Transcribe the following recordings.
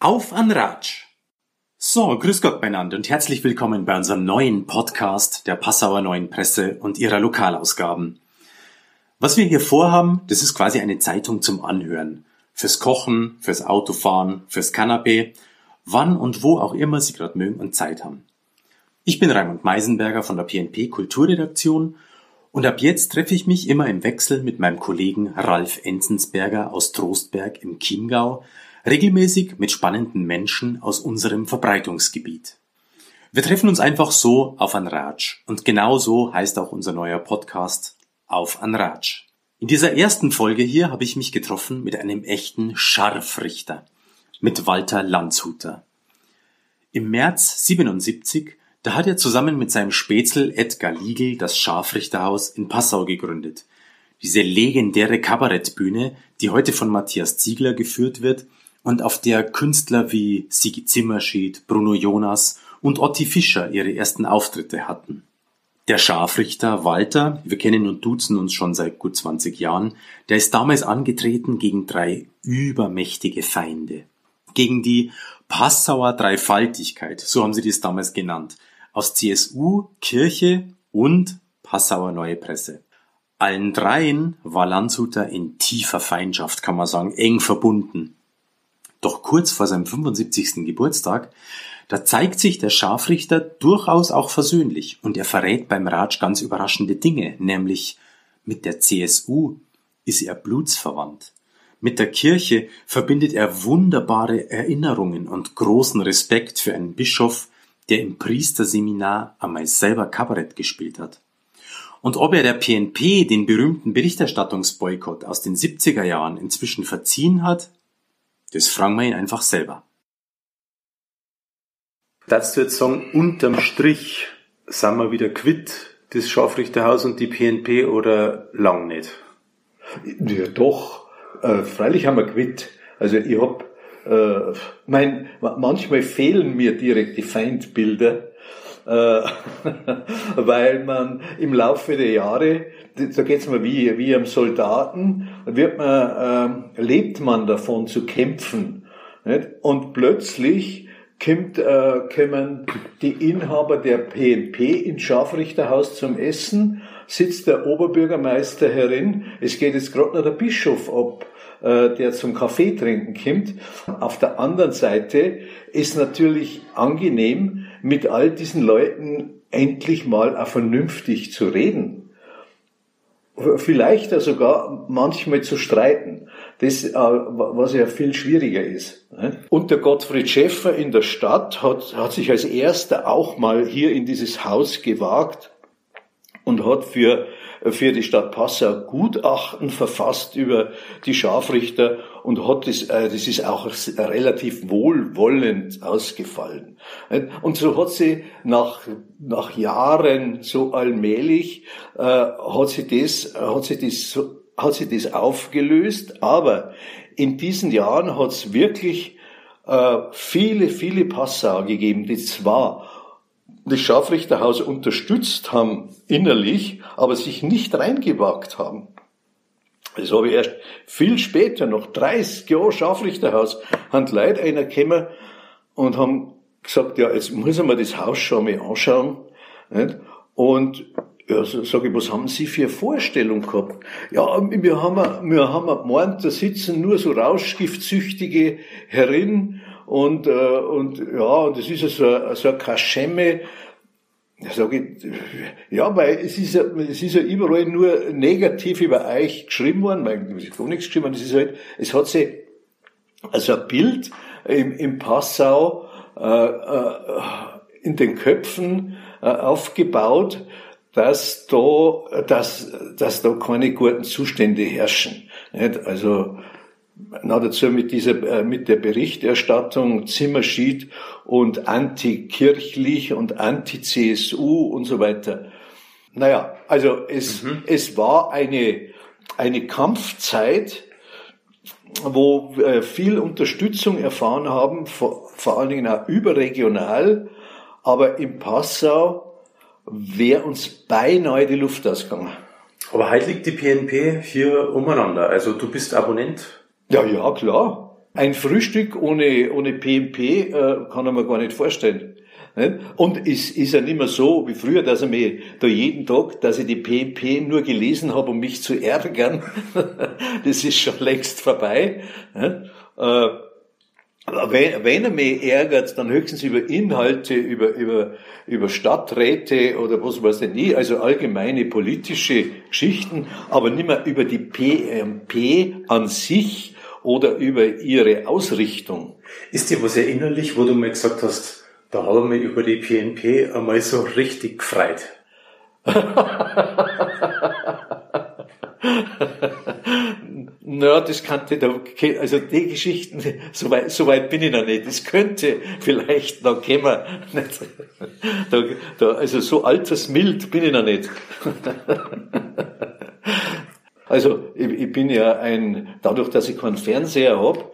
Auf an Ratsch! So, grüß Gott beieinander und herzlich willkommen bei unserem neuen Podcast der Passauer Neuen Presse und ihrer Lokalausgaben. Was wir hier vorhaben, das ist quasi eine Zeitung zum Anhören. Fürs Kochen, fürs Autofahren, fürs Kanapee, wann und wo auch immer Sie gerade mögen und Zeit haben. Ich bin Raimund Meisenberger von der PNP Kulturredaktion und ab jetzt treffe ich mich immer im Wechsel mit meinem Kollegen Ralf Enzensberger aus Trostberg im Chiemgau regelmäßig mit spannenden Menschen aus unserem Verbreitungsgebiet. Wir treffen uns einfach so auf an Ratsch und genau so heißt auch unser neuer Podcast Auf an Ratsch. In dieser ersten Folge hier habe ich mich getroffen mit einem echten Scharfrichter, mit Walter Landshuter. Im März 77, da hat er zusammen mit seinem Spätzl Edgar Liegel das Scharfrichterhaus in Passau gegründet. Diese legendäre Kabarettbühne, die heute von Matthias Ziegler geführt wird und auf der Künstler wie Sigi Zimmerschied, Bruno Jonas und Otti Fischer ihre ersten Auftritte hatten. Der Scharfrichter Walter, wir kennen und duzen uns schon seit gut 20 Jahren, der ist damals angetreten gegen drei übermächtige Feinde. Gegen die Passauer Dreifaltigkeit, so haben sie dies damals genannt, aus CSU, Kirche und Passauer Neue Presse. Allen dreien war Landshuter in tiefer Feindschaft, kann man sagen, eng verbunden. Doch kurz vor seinem 75. Geburtstag, da zeigt sich der Scharfrichter durchaus auch versöhnlich und er verrät beim Ratsch ganz überraschende Dinge, nämlich mit der CSU ist er blutsverwandt. Mit der Kirche verbindet er wunderbare Erinnerungen und großen Respekt für einen Bischof, der im Priesterseminar einmal selber Kabarett gespielt hat. Und ob er der PNP den berühmten Berichterstattungsboykott aus den 70er Jahren inzwischen verziehen hat, das fragen wir ihn einfach selber. Das du jetzt sagen, unterm Strich sind wir wieder quitt, das Scharfrichterhaus und die PNP oder lang nicht? Ja, doch. Äh, freilich haben wir quitt. Also ich hab, äh, mein, manchmal fehlen mir direkt die Feindbilder, äh, weil man im Laufe der Jahre, da geht's mir wie, wie einem Soldaten, wird man, äh, lebt man davon zu kämpfen. Nicht? Und plötzlich kommt, äh, kommen die Inhaber der PNP ins Scharfrichterhaus zum Essen, sitzt der Oberbürgermeister herin, es geht jetzt gerade noch der Bischof ab, äh, der zum Kaffee trinken kommt. Auf der anderen Seite ist natürlich angenehm, mit all diesen Leuten endlich mal auch vernünftig zu reden. Vielleicht sogar manchmal zu streiten. Das, äh, was ja viel schwieriger ist. Ne? Und der Gottfried Schäffer in der Stadt hat, hat sich als erster auch mal hier in dieses Haus gewagt und hat für für die Stadt Passau Gutachten verfasst über die Scharfrichter und hat das, äh, das ist auch relativ wohlwollend ausgefallen. Und so hat sie nach, nach Jahren so allmählich, äh, hat sie das, hat sie das, hat sie das aufgelöst, aber in diesen Jahren hat es wirklich äh, viele, viele Passau gegeben, die zwar das Scharfrichterhaus unterstützt haben innerlich, aber sich nicht reingewagt haben. Das habe ich erst viel später, noch 30 Jahre Scharfrichterhaus, haben Leute einer gekommen und haben gesagt, ja, jetzt muss ich mir das Haus schon mal anschauen. Und ja, so sage ich, was haben Sie für Vorstellung gehabt? Ja, wir haben, wir haben gemeint, da sitzen nur so rauschgiftsüchtige Herren und, äh, und ja, und das ist so, so eine Kaschemme. Da sage ich, ja, weil es ist ja, es ist ja überall nur negativ über euch geschrieben worden, weil es ist gar nichts geschrieben, es ist halt, es hat sich, also ein Bild im, im Passau, äh, äh, in den Köpfen äh, aufgebaut, dass da, dass, dass da keine guten Zustände herrschen. Nicht? Also na, dazu mit dieser, äh, mit der Berichterstattung Zimmerschied und antikirchlich und anti-CSU und so weiter. Naja, also es, mhm. es war eine, eine Kampfzeit, wo wir viel Unterstützung erfahren haben, vor, vor allen Dingen auch überregional, aber in Passau wäre uns beinahe die Luft ausgegangen. Aber heute liegt die PNP hier umeinander. Also du bist Abonnent ja, ja, klar. Ein Frühstück ohne, ohne PMP äh, kann er mir gar nicht vorstellen. Und es ist ja nicht mehr so wie früher, dass er mir da jeden Tag, dass ich die PMP nur gelesen habe, um mich zu ärgern. Das ist schon längst vorbei. Äh, wenn, wenn er mich ärgert, dann höchstens über Inhalte, über, über, über Stadträte oder was weiß ich nie, also allgemeine politische Geschichten, aber nicht mehr über die PMP an sich oder über ihre Ausrichtung. Ist dir was erinnerlich, wo du mir gesagt hast, da habe ich mich über die PNP einmal so richtig gefreut? Na, das kannte da, also die Geschichten, so weit, so weit bin ich noch nicht. Das könnte vielleicht noch kommen. Da, da, also so altersmild bin ich noch nicht. Also ich, ich bin ja ein, dadurch, dass ich keinen Fernseher hab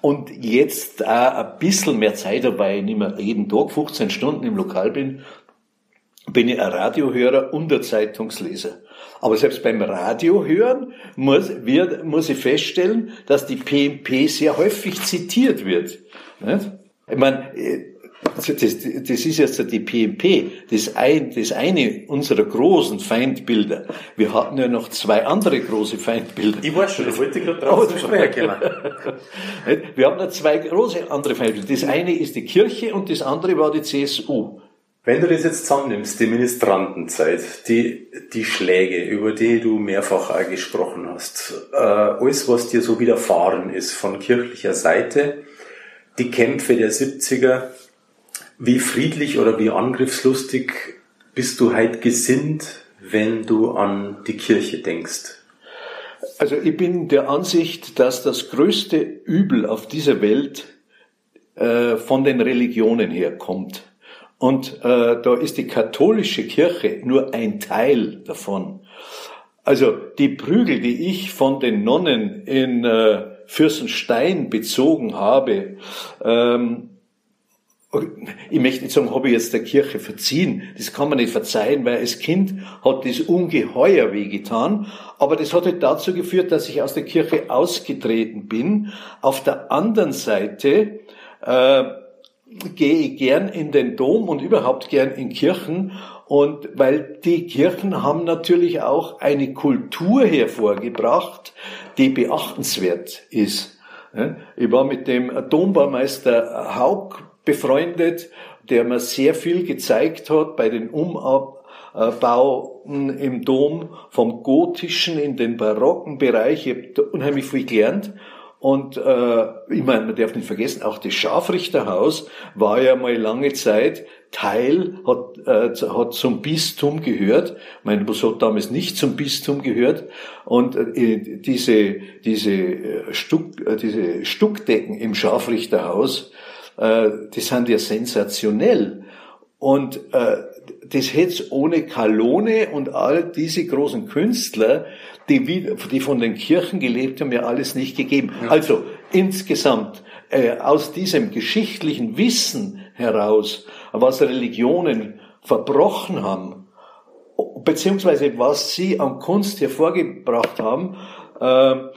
und jetzt auch ein bisschen mehr Zeit dabei, nicht mehr jeden Tag 15 Stunden im Lokal bin, bin ich ein Radiohörer und ein Zeitungsleser. Aber selbst beim Radiohören muss, wird, muss ich feststellen, dass die PMP sehr häufig zitiert wird. Nicht? Ich meine, äh, das, das ist jetzt die PMP, das, ein, das eine unserer großen Feindbilder. Wir hatten ja noch zwei andere große Feindbilder. Ich weiß schon, ich wollte gerade drauf zu sprechen. Wir haben noch zwei große andere Feindbilder. Das eine ist die Kirche und das andere war die CSU. Wenn du das jetzt zusammennimmst, die Ministrantenzeit, die, die Schläge, über die du mehrfach auch gesprochen hast, äh, alles, was dir so widerfahren ist von kirchlicher Seite, die Kämpfe der 70er, wie friedlich oder wie angriffslustig bist du heute gesinnt, wenn du an die Kirche denkst? Also ich bin der Ansicht, dass das größte Übel auf dieser Welt äh, von den Religionen herkommt. Und äh, da ist die katholische Kirche nur ein Teil davon. Also die Prügel, die ich von den Nonnen in äh, Fürstenstein bezogen habe, ähm, ich möchte nicht sagen, habe ich jetzt der Kirche verziehen. Das kann man nicht verzeihen, weil als Kind hat das ungeheuer wehgetan. Aber das hat halt dazu geführt, dass ich aus der Kirche ausgetreten bin. Auf der anderen Seite äh, gehe ich gern in den Dom und überhaupt gern in Kirchen. Und weil die Kirchen haben natürlich auch eine Kultur hervorgebracht, die beachtenswert ist. Ich war mit dem Dombaumeister Haug befreundet, der mir sehr viel gezeigt hat bei den Umbauten im Dom vom gotischen in den barocken Bereich. Ich habe unheimlich viel gelernt. Und äh, ich meine, man darf nicht vergessen, auch das Scharfrichterhaus war ja mal lange Zeit Teil, hat, äh, hat zum Bistum gehört. Ich meine, was hat damals nicht zum Bistum gehört? Und äh, diese, diese, äh, Stuck, äh, diese Stuckdecken im Scharfrichterhaus, äh, die sind ja sensationell. Und äh, das hätte ohne Kalone und all diese großen Künstler, die, die von den Kirchen gelebt haben, ja alles nicht gegeben. Ja. Also insgesamt äh, aus diesem geschichtlichen Wissen heraus, was Religionen verbrochen haben, beziehungsweise was sie an Kunst hervorgebracht haben, äh, äh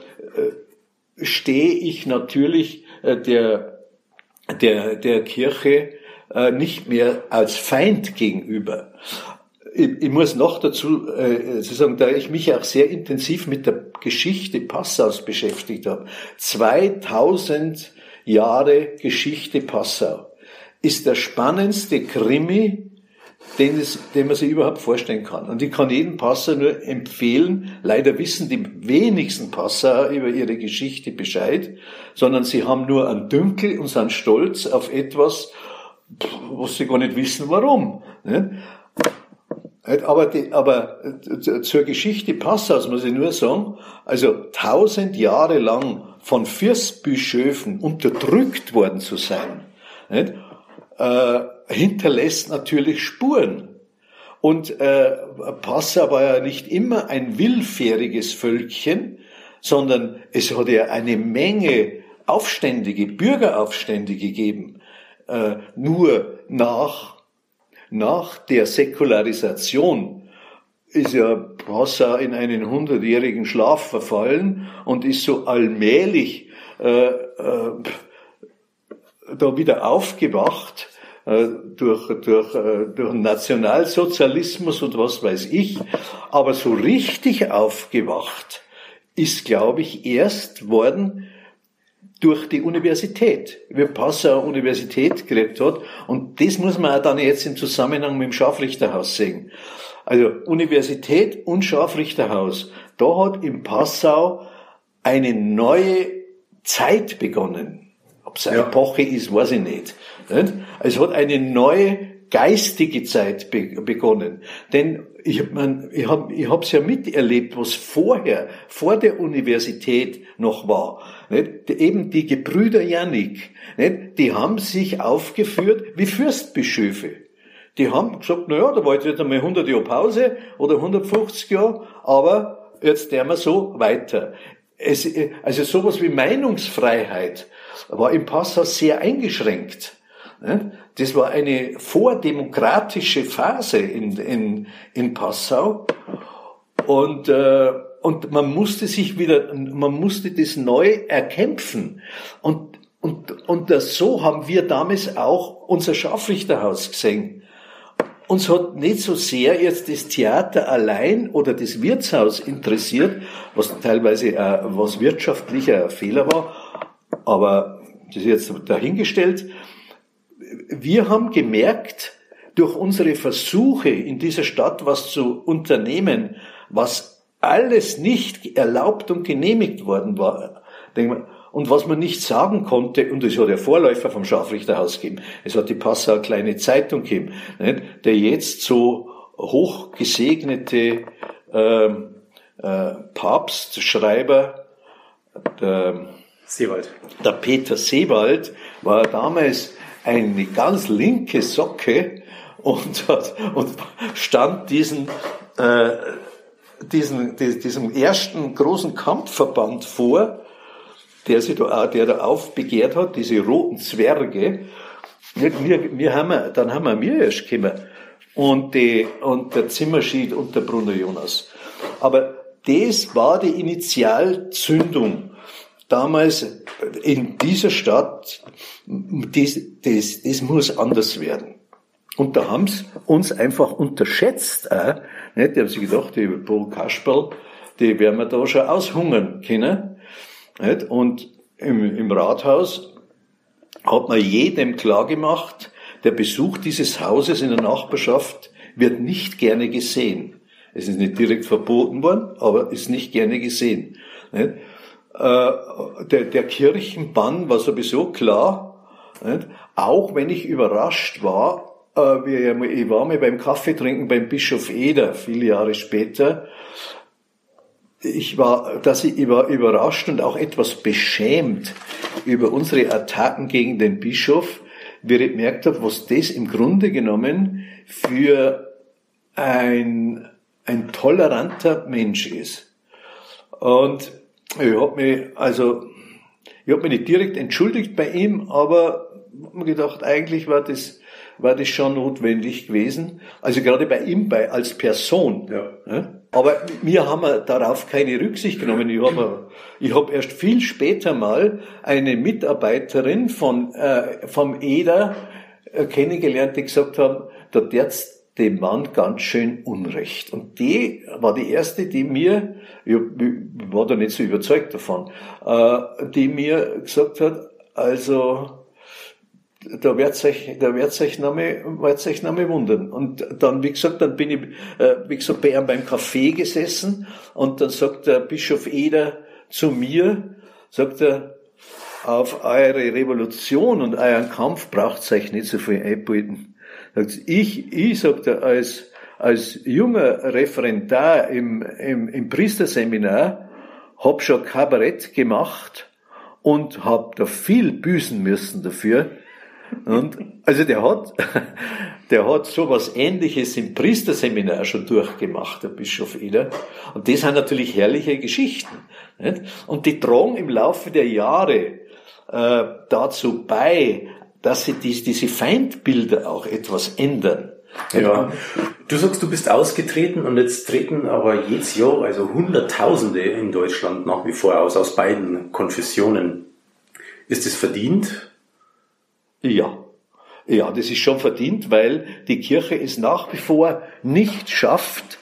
stehe ich natürlich äh, der der, der Kirche äh, nicht mehr als Feind gegenüber. Ich, ich muss noch dazu äh, sagen, da ich mich auch sehr intensiv mit der Geschichte Passaus beschäftigt habe. 2000 Jahre Geschichte Passau ist der spannendste Krimi, den, es, den man sich überhaupt vorstellen kann. Und ich kann jeden Passer nur empfehlen, leider wissen die wenigsten Passer über ihre Geschichte Bescheid, sondern sie haben nur einen Dünkel und sind stolz auf etwas, was sie gar nicht wissen, warum. Aber, die, aber äh, zur Geschichte Passaus muss ich nur sagen, also tausend Jahre lang von Fürstbischöfen unterdrückt worden zu sein, nicht? Äh, hinterlässt natürlich Spuren. Und äh, Passau war ja nicht immer ein willfähriges Völkchen, sondern es hat ja eine Menge Aufständige, Bürgeraufstände gegeben. Äh, nur nach, nach der Säkularisation ist ja Passau in einen hundertjährigen Schlaf verfallen und ist so allmählich äh, äh, da wieder aufgewacht durch, durch, äh, durch Nationalsozialismus und was weiß ich. Aber so richtig aufgewacht ist, glaube ich, erst worden durch die Universität, wie Passau Universität gekriegt hat. Und das muss man auch dann jetzt im Zusammenhang mit dem Scharfrichterhaus sehen. Also Universität und Scharfrichterhaus, da hat in Passau eine neue Zeit begonnen. Ob es eine ja. Epoche ist, weiß ich nicht. Es hat eine neue geistige Zeit begonnen. Denn ich habe ich hab, ich hab's ja miterlebt, was vorher, vor der Universität noch war. Nicht? Eben die Gebrüder Jannik, nicht? die haben sich aufgeführt wie Fürstbischöfe. Die haben gesagt, na ja, da war jetzt einmal 100 Jahre Pause oder 150 Jahre, aber jetzt der wir so weiter. Es, also sowas wie Meinungsfreiheit war im Passau sehr eingeschränkt. Das war eine vordemokratische Phase in, in, in Passau. Und, äh, und man musste sich wieder, man musste das neu erkämpfen. Und, und, und das, so haben wir damals auch unser Scharfrichterhaus gesehen. Uns hat nicht so sehr jetzt das Theater allein oder das Wirtshaus interessiert, was teilweise äh, was wirtschaftlicher Fehler war, aber das ist jetzt dahingestellt. Wir haben gemerkt, durch unsere Versuche in dieser Stadt was zu unternehmen, was alles nicht erlaubt und genehmigt worden war, und was man nicht sagen konnte, und es hat ja Vorläufer vom Scharfrichterhaus gegeben, es hat die Passauer kleine Zeitung gegeben, der jetzt so hochgesegnete äh, äh, Papstschreiber, der Seewald. Der Peter Seewald war damals eine ganz linke Socke und, hat, und stand diesen, äh, diesen, diesem ersten großen Kampfverband vor, der, sich da, der da aufbegehrt hat, diese roten Zwerge. Wir, wir haben, dann haben wir mir erst gekommen. Und, die, und der Zimmerschied und der Bruno Jonas. Aber das war die Initialzündung damals in dieser Stadt, das, das, das muss anders werden. Und da haben sie uns einfach unterschätzt. Auch, nicht? Die haben sich gedacht, die Paul Kasperl, die werden wir da schon aushungern können. Nicht? Und im, im Rathaus hat man jedem klargemacht, der Besuch dieses Hauses in der Nachbarschaft wird nicht gerne gesehen. Es ist nicht direkt verboten worden, aber ist nicht gerne gesehen. Nicht? Äh, der, der Kirchenbann war sowieso klar, nicht? auch wenn ich überrascht war, äh, ich war mal beim Kaffeetrinken beim Bischof Eder, viele Jahre später, ich war, dass ich, ich war überrascht und auch etwas beschämt über unsere Attacken gegen den Bischof, wie ich gemerkt habe, was das im Grunde genommen für ein, ein toleranter Mensch ist. Und ich habe mich, also, ich habe mich nicht direkt entschuldigt bei ihm, aber mir gedacht, eigentlich war das, war das schon notwendig gewesen. Also gerade bei ihm, bei, als Person. Ja. Aber wir haben darauf keine Rücksicht genommen. Ich habe ich hab erst viel später mal eine Mitarbeiterin von, äh, vom EDA äh, kennengelernt, die gesagt haben, da der's dem Mann ganz schön Unrecht. Und die war die erste, die mir, ich war da nicht so überzeugt davon, äh, die mir gesagt hat, also, da wird sich, da wird sich noch mal, wird sich noch wundern. Und dann, wie gesagt, dann bin ich, äh, wie gesagt, bei ihm beim Café gesessen und dann sagt der Bischof Eder zu mir, sagt er, auf eure Revolution und euren Kampf braucht euch nicht so viel einbilden. Ich, ich sagte, als, als junger Referendar im, im, im Priesterseminar, hab schon Kabarett gemacht und hab da viel büßen müssen dafür. Und, also der hat, der hat so was ähnliches im Priesterseminar schon durchgemacht, der Bischof Eder. Und das sind natürlich herrliche Geschichten. Nicht? Und die tragen im Laufe der Jahre äh, dazu bei, dass sie dies, diese Feindbilder auch etwas ändern. Ja, du sagst, du bist ausgetreten und jetzt treten aber jedes Jahr also Hunderttausende in Deutschland nach wie vor aus, aus beiden Konfessionen. Ist es verdient? Ja. Ja, das ist schon verdient, weil die Kirche es nach wie vor nicht schafft,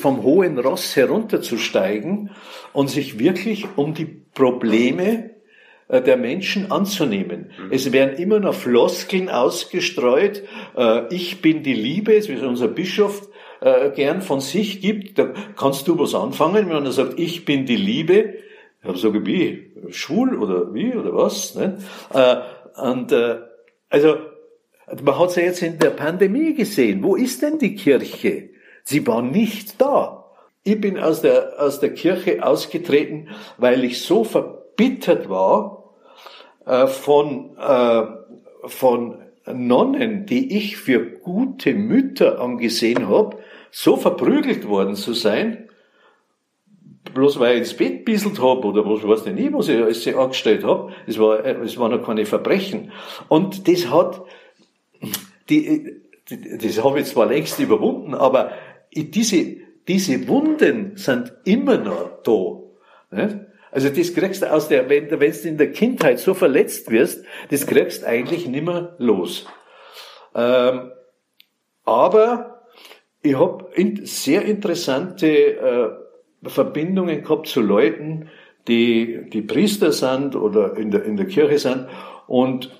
vom hohen Ross herunterzusteigen und sich wirklich um die Probleme der Menschen anzunehmen. Mhm. Es werden immer noch Floskeln ausgestreut. Äh, ich bin die Liebe, wie unser Bischof äh, gern von sich gibt. Da kannst du was anfangen, wenn er sagt, ich bin die Liebe. Ich sage, wie? Schwul oder wie oder was? Ne? Und also man hat es ja jetzt in der Pandemie gesehen. Wo ist denn die Kirche? Sie war nicht da. Ich bin aus der, aus der Kirche ausgetreten, weil ich so verbittert war, äh, von, äh, von Nonnen, die ich für gute Mütter angesehen habe, so verprügelt worden zu sein, bloß weil ich ins Bett bisselt habe oder was weiß ich nicht, was ich alles angestellt habe, es war, es waren noch keine Verbrechen. Und das hat, die, das habe ich zwar längst überwunden, aber diese, diese Wunden sind immer noch da. Nicht? Also das kriegst du aus der, wenn, wenn du in der Kindheit so verletzt wirst, das kriegst du eigentlich nimmer los. Ähm, aber ich habe in, sehr interessante äh, Verbindungen gehabt zu Leuten, die, die Priester sind oder in der, in der Kirche sind und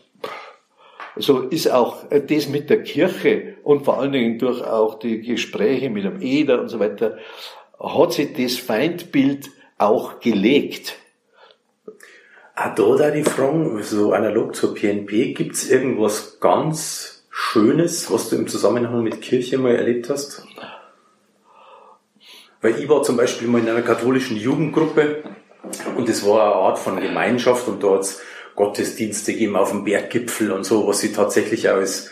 so ist auch das mit der Kirche und vor allen Dingen durch auch die Gespräche mit dem Eder und so weiter, hat sich das Feindbild auch gelegt. Ah, da da die Frage, so analog zur PNP, gibt's irgendwas ganz Schönes, was du im Zusammenhang mit Kirche mal erlebt hast? Weil ich war zum Beispiel mal in einer katholischen Jugendgruppe und es war eine Art von Gemeinschaft und dort Gottesdienste gegeben auf dem Berggipfel und so, was sie tatsächlich als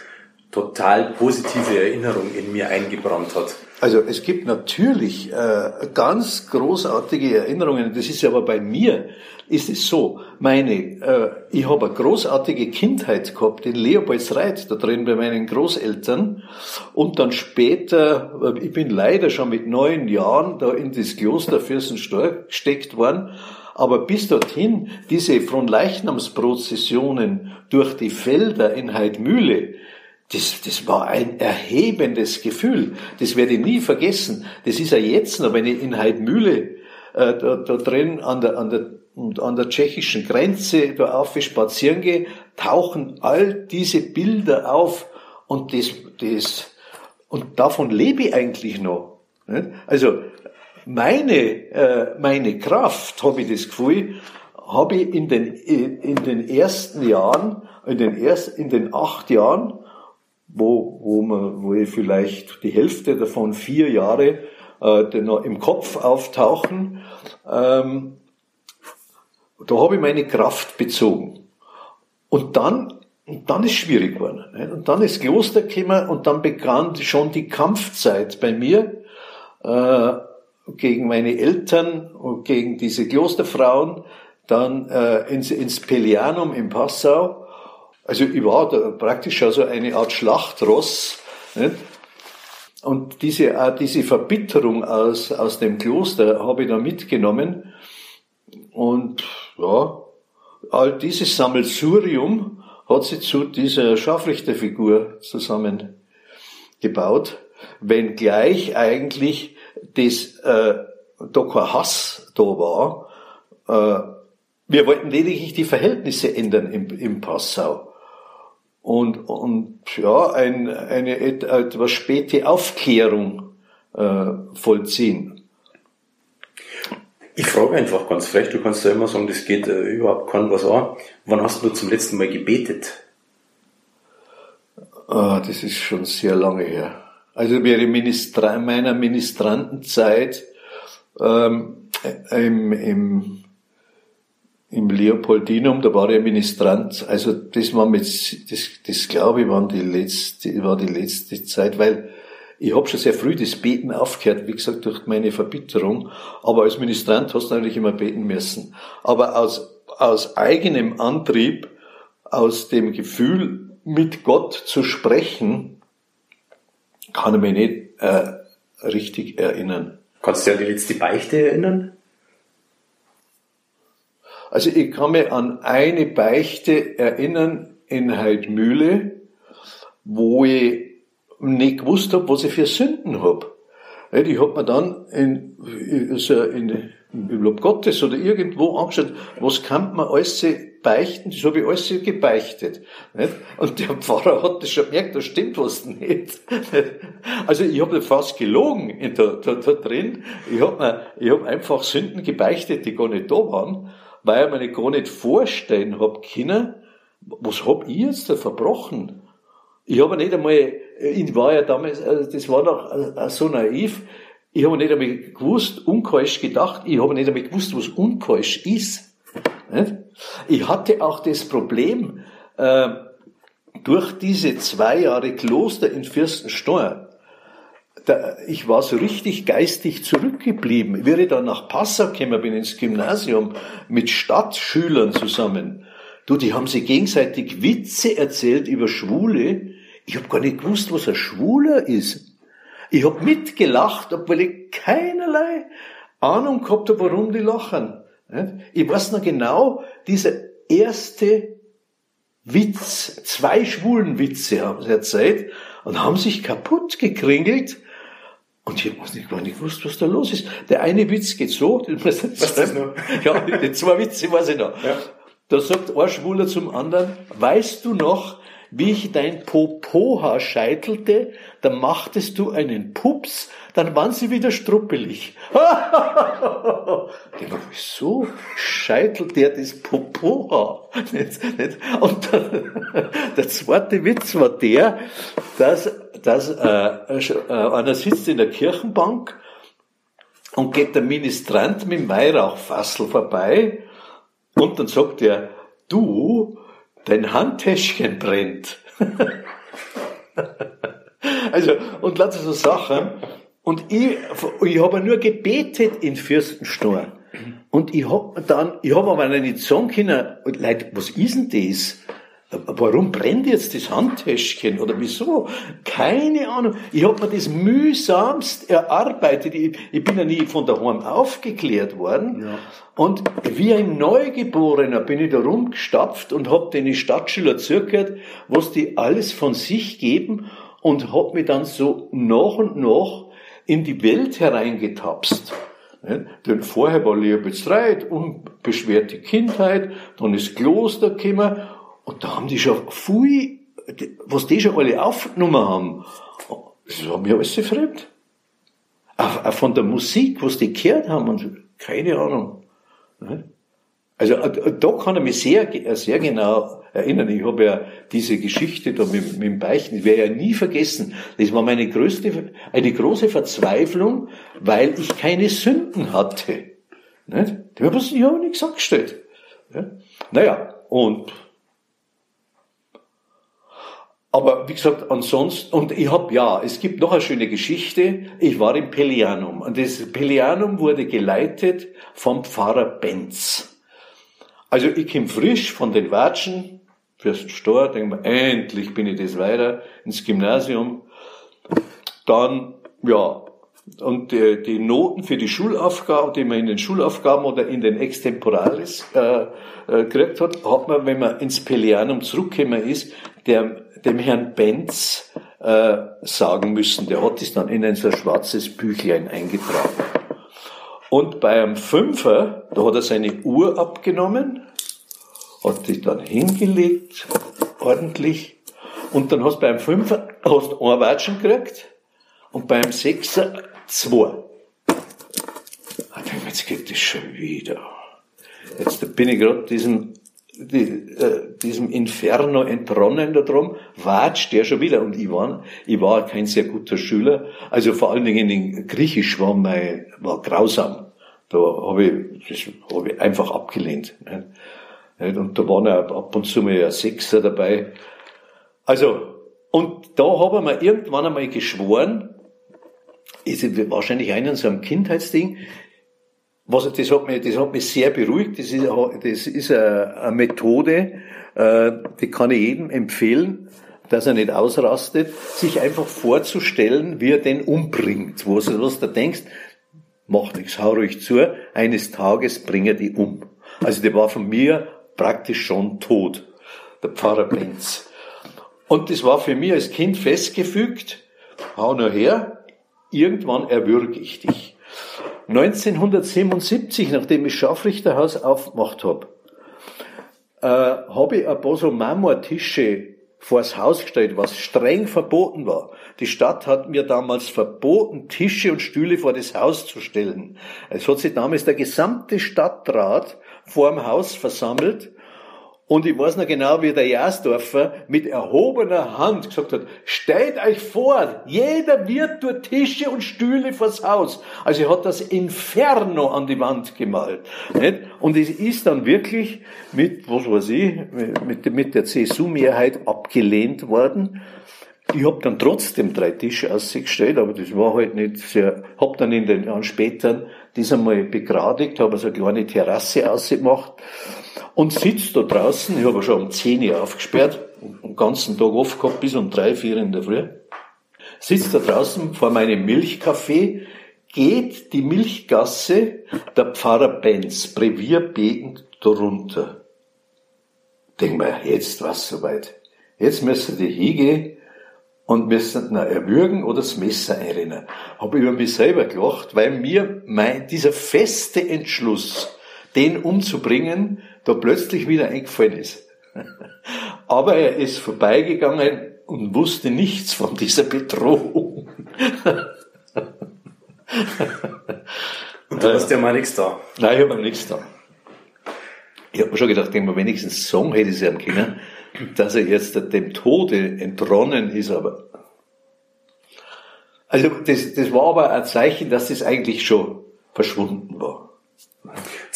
total positive Erinnerung in mir eingebrannt hat. Also es gibt natürlich äh, ganz großartige Erinnerungen. Das ist aber bei mir ist es so. Meine, äh, ich habe eine großartige Kindheit gehabt in Leopoldsreit, da drin bei meinen Großeltern. Und dann später, äh, ich bin leider schon mit neun Jahren da in das Kloster Fürstensteuer gesteckt worden. Aber bis dorthin, diese Fronleichnamsprozessionen durch die Felder in Heidmühle, das, das war ein erhebendes Gefühl. Das werde ich nie vergessen. Das ist ja jetzt noch, wenn ich in Heidmühle äh, da, da drin an der, an der an der tschechischen Grenze da auf spazieren gehe, tauchen all diese Bilder auf und das, das, und davon lebe ich eigentlich noch. Also meine, äh, meine Kraft, habe ich das Gefühl, habe ich in den, in den ersten Jahren, in den, erst, in den acht Jahren, wo, wo, man, wo ich vielleicht die Hälfte davon vier Jahre äh, noch im Kopf auftauchen, ähm, da habe ich meine Kraft bezogen. Und dann, und dann ist schwierig geworden. Nicht? Und dann ist Kloster gekommen und dann begann schon die Kampfzeit bei mir äh, gegen meine Eltern und gegen diese Klosterfrauen, dann äh, ins, ins Pelianum in Passau also ich war da praktisch also eine Art Schlachtross. Nicht? Und diese, äh, diese Verbitterung aus, aus dem Kloster habe ich da mitgenommen. Und ja, all dieses Sammelsurium hat sich zu dieser Scharfrichterfigur zusammengebaut, wenngleich eigentlich das äh, da Hass da war. Äh, wir wollten lediglich die Verhältnisse ändern im, im Passau und, und ja, ein, eine etwas späte Aufklärung äh, vollziehen. Ich frage einfach ganz frech, du kannst ja immer sagen, das geht äh, überhaupt kein was an. Wann hast du zum letzten Mal gebetet? Ah, das ist schon sehr lange her. Also während Ministra meiner Ministrantenzeit ähm, im, im im Leopoldinum, da war er Ministrant. Also das war mit, das, das glaube ich, war die letzte, war die letzte Zeit, weil ich habe schon sehr früh das Beten aufgehört, wie gesagt, durch meine Verbitterung. Aber als Ministrant hast du natürlich immer beten müssen. Aber aus, aus eigenem Antrieb, aus dem Gefühl, mit Gott zu sprechen, kann ich mich nicht äh, richtig erinnern. Kannst du dich an die letzte Beichte erinnern? Also ich kann mich an eine Beichte erinnern in Heidmühle, wo ich nicht gewusst habe, was ich für Sünden habe. Ich habe mir dann in, also in, im Lob Gottes oder irgendwo angeschaut, was kann man alles beichten, das habe ich alles gebeichtet. Und der Pfarrer hat das schon gemerkt, da stimmt was nicht. Also ich habe fast gelogen da, da, da drin. Ich habe hab einfach Sünden gebeichtet, die gar nicht da waren, weil ich mir gar nicht vorstellen habe können, was hab ich jetzt da verbrochen? Ich habe nicht einmal, ich war ja damals, also das war doch so naiv, ich habe nicht einmal gewusst, unkeusch gedacht, ich habe nicht einmal gewusst, was unkeusch ist. Ich hatte auch das Problem, äh, durch diese zwei Jahre Kloster in Fürstensteuer, ich war so richtig geistig zurückgeblieben. Ich dann nach Passau gekommen bin ins Gymnasium mit Stadtschülern zusammen. Du, die haben sich gegenseitig Witze erzählt über Schwule. Ich habe gar nicht gewusst, was ein Schwuler ist. Ich habe mitgelacht, obwohl ich keinerlei Ahnung gehabt habe, warum die lachen. Ich weiß noch genau, dieser erste Witz, zwei schwulen Witze haben sie erzählt und haben sich kaputt gekringelt. Und ich habe nicht, gar nicht gewusst, was da los ist. Der eine Witz geht so, was ist das noch? Ja, die zwei Witze weiß ich noch. Ja. Da sagt ein Schwuler zum anderen, weißt du noch, wie ich dein Popoha scheitelte, dann machtest du einen Pups, dann waren sie wieder struppelig. wieso scheitelt der das Popoha? Und der zweite Witz war der, dass, dass äh, äh, einer sitzt in der Kirchenbank und geht der Ministrant mit dem Weihrauchfassel vorbei und dann sagt er, du, dein Handtäschchen brennt. also, und lauter so Sachen. Und ich, ich habe nur gebetet in Fürstenstor. Und ich hab dann, ich habe aber nicht sagen können, Leute, was ist denn das? Warum brennt jetzt das Handtäschchen oder wieso? Keine Ahnung. Ich habe mir das mühsamst erarbeitet. Ich, ich, bin ja nie von daheim aufgeklärt worden. Ja. Und wie ein Neugeborener bin ich da rumgestapft und habe den Stadtschüler zugehört, was die alles von sich geben und habe mich dann so nach und nach in die Welt hereingetapst. Denn vorher war Leopoldstreit, unbeschwerte Kindheit, dann ist Kloster gekommen und da haben die schon viel, was die schon alle aufgenommen haben, das war mir alles so fremd. Auch, von der Musik, was die gehört haben, und keine Ahnung. Also äh, da kann ich mich sehr, sehr genau erinnern. Ich habe ja diese Geschichte da mit, mit dem Beichten, ich werde ja nie vergessen. Das war meine größte, eine große Verzweiflung, weil ich keine Sünden hatte. Nicht? Ich habe nichts angestellt. Naja, und aber wie gesagt, ansonsten, und ich habe ja, es gibt noch eine schöne Geschichte. Ich war im Pelianum und das Pelianum wurde geleitet vom Pfarrer Benz. Also ich komme frisch von den Watschen, fürs Stor, denke mir, endlich bin ich das weiter ins Gymnasium. Dann, ja, und die, die Noten für die Schulaufgaben, die man in den Schulaufgaben oder in den Extemporales äh, äh, gekriegt hat, hat man, wenn man ins Pelianum zurückgekommen ist, der dem Herrn Benz äh, sagen müssen. Der hat es dann in ein so schwarzes Büchlein eingetragen. Und bei einem Fünfer, da hat er seine Uhr abgenommen, hat sich dann hingelegt, ordentlich, und dann hast du beim Fünfer hast ein Watschen gekriegt und beim Sechser zwei. Ich denke, jetzt geht das schon wieder. Jetzt bin ich gerade diesen die, äh, diesem Inferno entronnen da drum, watscht der schon wieder. Und ich war, ich war kein sehr guter Schüler. Also vor allen Dingen in Griechisch war mein, war grausam. Da habe ich, das habe ich einfach abgelehnt. Nicht? Und da waren ja ab und zu mal ein Sechser dabei. Also, und da habe ich mir irgendwann einmal geschworen, ist wahrscheinlich einen so einem Kindheitsding, was, das, hat mich, das hat mich sehr beruhigt. Das ist, das ist eine, Methode, äh, die kann ich jedem empfehlen, dass er nicht ausrastet, sich einfach vorzustellen, wie er den umbringt. Was, was du denkst, mach nichts, hau ruhig zu, eines Tages bring er die um. Also der war von mir praktisch schon tot, der Pfarrer Benz. Und das war für mich als Kind festgefügt, hau nur her, irgendwann erwürge ich dich. 1977, nachdem ich Scharfrichterhaus aufgemacht habe, äh, habe ich ein paar so Marmortische vors Haus gestellt, was streng verboten war. Die Stadt hat mir damals verboten, Tische und Stühle vor das Haus zu stellen. Es hat sich damals der gesamte Stadtrat vor dem Haus versammelt und ich weiß noch genau, wie der Jasdorfer mit erhobener Hand gesagt hat, stellt euch vor, jeder wird durch Tische und Stühle vors Haus. Also er hat das Inferno an die Wand gemalt. Nicht? Und es ist dann wirklich mit, was weiß ich, mit, mit der CSU-Mehrheit abgelehnt worden. Ich habe dann trotzdem drei Tische ausgestellt, aber das war halt nicht sehr, hab dann in den Jahren später diesmal begradigt, habe also eine kleine Terrasse ausgemacht und sitzt da draußen, ich habe schon um 10 Uhr aufgesperrt, den ganzen Tag oft gehabt, bis um 3, 4 in der Früh, sitzt da draußen vor meinem Milchkaffee, geht die Milchgasse der Pfarrer Benz, Brevier betend darunter. Denk mal, jetzt war's soweit. Jetzt müssen die hingehen und müssen ihn erwürgen oder das Messer einrennen. Habe über mich selber gelacht, weil mir mein, dieser feste Entschluss, den umzubringen, da plötzlich wieder eingefallen ist. Aber er ist vorbeigegangen und wusste nichts von dieser Bedrohung. Und du hast ja mal nichts da. Nein, ich habe nichts da. Ich habe mir schon gedacht, wenn man wenigstens sagen hätte sie am können, dass er jetzt dem Tode entronnen ist, aber. Also, das, das war aber ein Zeichen, dass das eigentlich schon verschwunden war.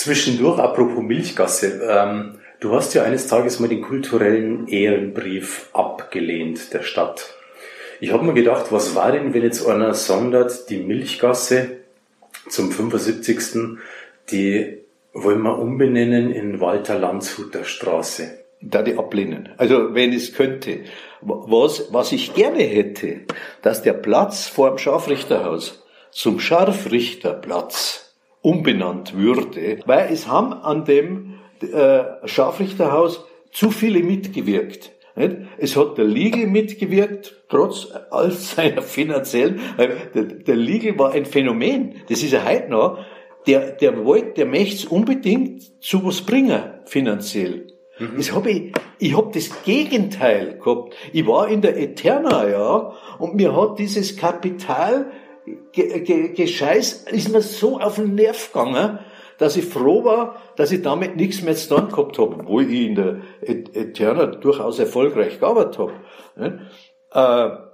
Zwischendurch, apropos Milchgasse, ähm, du hast ja eines Tages mal den kulturellen Ehrenbrief abgelehnt der Stadt. Ich habe mir gedacht, was war denn, wenn jetzt einer sondert, die Milchgasse zum 75. die wollen wir umbenennen in Walter Landshuter Straße? Da die ablehnen. Also wenn es könnte. Was, was ich gerne hätte, dass der Platz vor dem Scharfrichterhaus zum Scharfrichterplatz umbenannt würde, weil es haben an dem äh, Scharfrichterhaus zu viele mitgewirkt. Nicht? Es hat der Liegel mitgewirkt, trotz all seiner finanziellen, der, der Liegel war ein Phänomen, das ist ja heute noch, der, der wollte, der möchte unbedingt zu was bringen, finanziell. Mhm. Das hab ich, ich hab das Gegenteil gehabt. Ich war in der Eterna, ja, und mir hat dieses Kapital Gescheiß ist mir so auf den Nerv gegangen, dass ich froh war, dass ich damit nichts mehr zu tun gehabt habe, obwohl ich in der Eterna durchaus erfolgreich gearbeitet habe. Äh,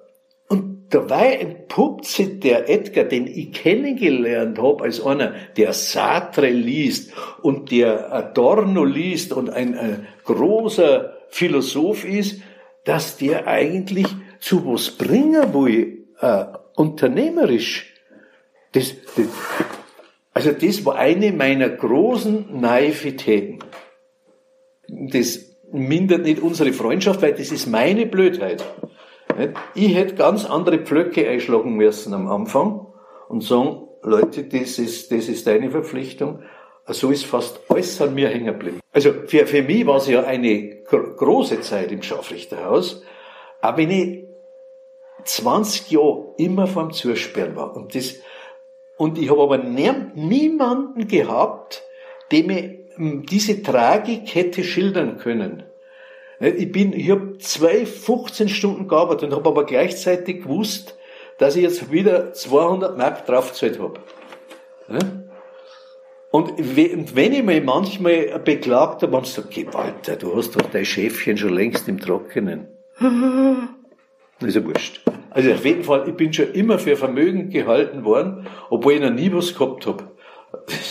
und dabei entpuppt sich der Edgar, den ich kennengelernt habe, als einer, der Sartre liest und der Adorno liest und ein, ein großer Philosoph ist, dass der eigentlich zu was bringen will, äh, unternehmerisch. Das, das, also das war eine meiner großen Naivitäten. Das mindert nicht unsere Freundschaft, weil das ist meine Blödheit. Ich hätte ganz andere Pflöcke einschlagen müssen am Anfang und sagen, Leute, das ist, das ist deine Verpflichtung. So ist fast alles an mir hängen geblieben. Also für, für mich war es ja eine große Zeit im Scharfrichterhaus. Aber wenn ich 20 Jahre immer vorm Zusperren war. Und das, und ich habe aber nie, niemanden gehabt, der mir hm, diese Tragik hätte schildern können. Ich bin, ich habe zwei 15 Stunden gearbeitet und habe aber gleichzeitig gewusst, dass ich jetzt wieder 200 Mark draufgezahlt habe. Und wenn ich mich manchmal beklagt habe, haben sie gesagt, Walter, du hast doch dein Schäfchen schon längst im Trockenen. Das ist ja wurscht. Also auf jeden Fall, ich bin schon immer für Vermögen gehalten worden, obwohl ich noch nie was gehabt habe.